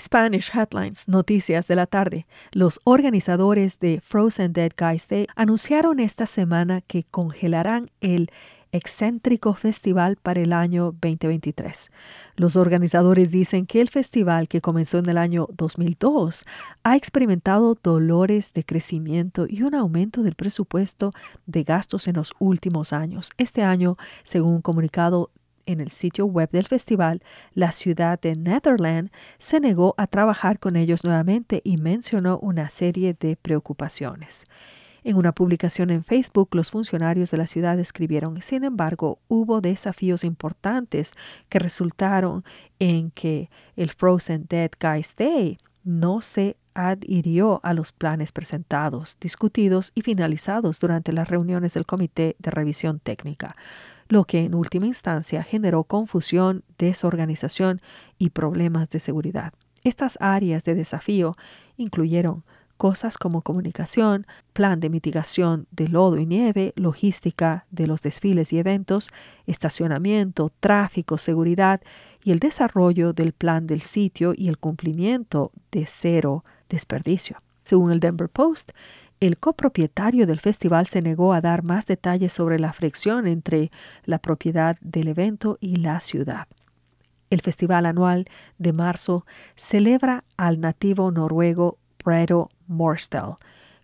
Spanish Headlines, noticias de la tarde. Los organizadores de Frozen Dead Guys Day anunciaron esta semana que congelarán el excéntrico festival para el año 2023. Los organizadores dicen que el festival, que comenzó en el año 2002, ha experimentado dolores de crecimiento y un aumento del presupuesto de gastos en los últimos años. Este año, según un comunicado en el sitio web del festival, la ciudad de Netherland se negó a trabajar con ellos nuevamente y mencionó una serie de preocupaciones. En una publicación en Facebook, los funcionarios de la ciudad escribieron, sin embargo, hubo desafíos importantes que resultaron en que el Frozen Dead Guys Day no se adhirió a los planes presentados, discutidos y finalizados durante las reuniones del Comité de Revisión Técnica lo que en última instancia generó confusión, desorganización y problemas de seguridad. Estas áreas de desafío incluyeron cosas como comunicación, plan de mitigación de lodo y nieve, logística de los desfiles y eventos, estacionamiento, tráfico, seguridad y el desarrollo del plan del sitio y el cumplimiento de cero desperdicio. Según el Denver Post, el copropietario del festival se negó a dar más detalles sobre la fricción entre la propiedad del evento y la ciudad. El festival anual de marzo celebra al nativo noruego Bredo Morstel,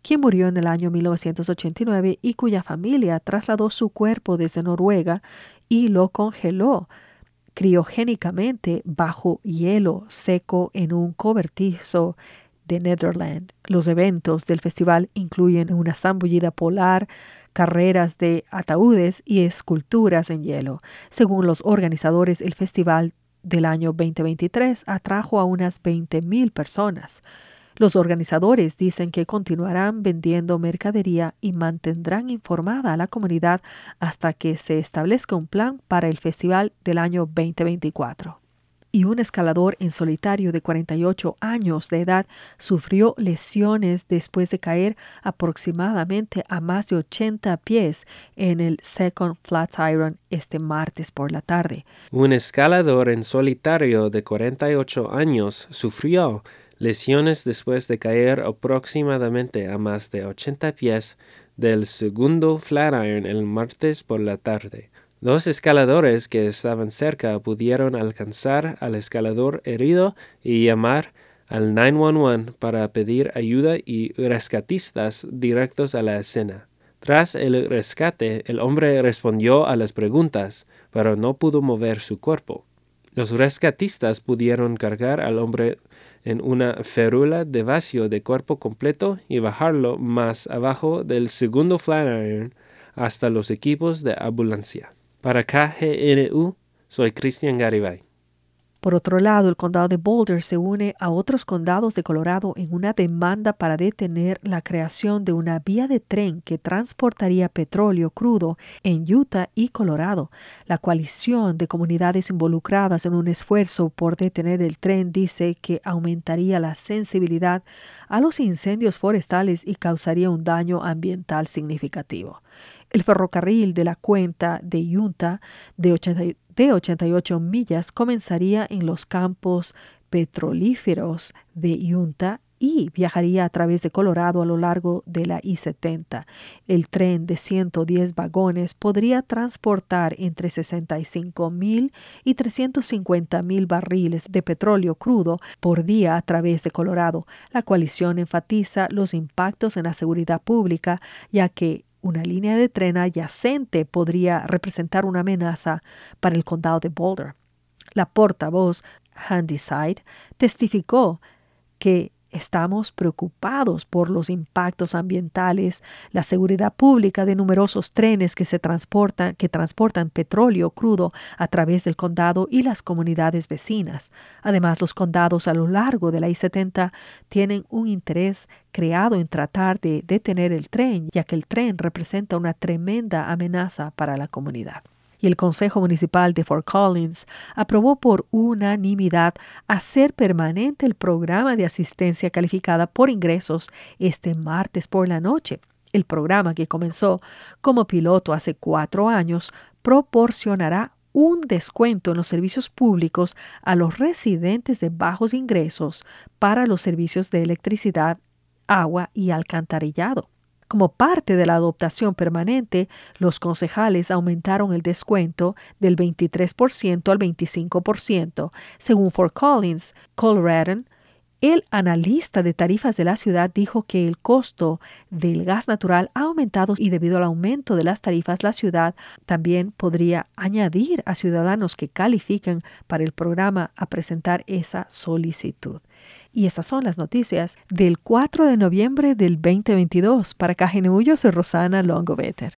quien murió en el año 1989 y cuya familia trasladó su cuerpo desde Noruega y lo congeló criogénicamente bajo hielo seco en un cobertizo de Netherland. Los eventos del festival incluyen una zambullida polar, carreras de ataúdes y esculturas en hielo. Según los organizadores, el festival del año 2023 atrajo a unas 20.000 personas. Los organizadores dicen que continuarán vendiendo mercadería y mantendrán informada a la comunidad hasta que se establezca un plan para el festival del año 2024 y un escalador en solitario de 48 años de edad sufrió lesiones después de caer aproximadamente a más de 80 pies en el Second Flatiron este martes por la tarde. Un escalador en solitario de 48 años sufrió lesiones después de caer aproximadamente a más de 80 pies del segundo Flatiron el martes por la tarde. Los escaladores que estaban cerca pudieron alcanzar al escalador herido y llamar al 911 para pedir ayuda y rescatistas directos a la escena. Tras el rescate, el hombre respondió a las preguntas, pero no pudo mover su cuerpo. Los rescatistas pudieron cargar al hombre en una férula de vacío de cuerpo completo y bajarlo más abajo del segundo Flatiron hasta los equipos de ambulancia. Para KGNU, soy Cristian Garibay. Por otro lado, el condado de Boulder se une a otros condados de Colorado en una demanda para detener la creación de una vía de tren que transportaría petróleo crudo en Utah y Colorado. La coalición de comunidades involucradas en un esfuerzo por detener el tren dice que aumentaría la sensibilidad a los incendios forestales y causaría un daño ambiental significativo. El ferrocarril de la cuenta de Utah de, 88 millas comenzaría en los campos petrolíferos de Utah y viajaría a través de Colorado a lo largo de la I-70. El tren de 110 vagones podría transportar entre 65 mil y 350 mil barriles de petróleo crudo por día a través de Colorado. La coalición enfatiza los impactos en la seguridad pública, ya que una línea de tren adyacente podría representar una amenaza para el condado de Boulder. La portavoz Handyside testificó que Estamos preocupados por los impactos ambientales, la seguridad pública de numerosos trenes que se transportan, que transportan petróleo crudo a través del condado y las comunidades vecinas. Además, los condados a lo largo de la I-70 tienen un interés creado en tratar de detener el tren, ya que el tren representa una tremenda amenaza para la comunidad y el Consejo Municipal de Fort Collins aprobó por unanimidad hacer permanente el programa de asistencia calificada por ingresos este martes por la noche. El programa, que comenzó como piloto hace cuatro años, proporcionará un descuento en los servicios públicos a los residentes de bajos ingresos para los servicios de electricidad, agua y alcantarillado. Como parte de la adoptación permanente, los concejales aumentaron el descuento del 23% al 25%, según Fort Collins, Colorado, el analista de tarifas de la ciudad dijo que el costo del gas natural ha aumentado y debido al aumento de las tarifas la ciudad también podría añadir a ciudadanos que califican para el programa a presentar esa solicitud. Y esas son las noticias del 4 de noviembre del 2022. Para KGNU, soy Rosana Longoveter.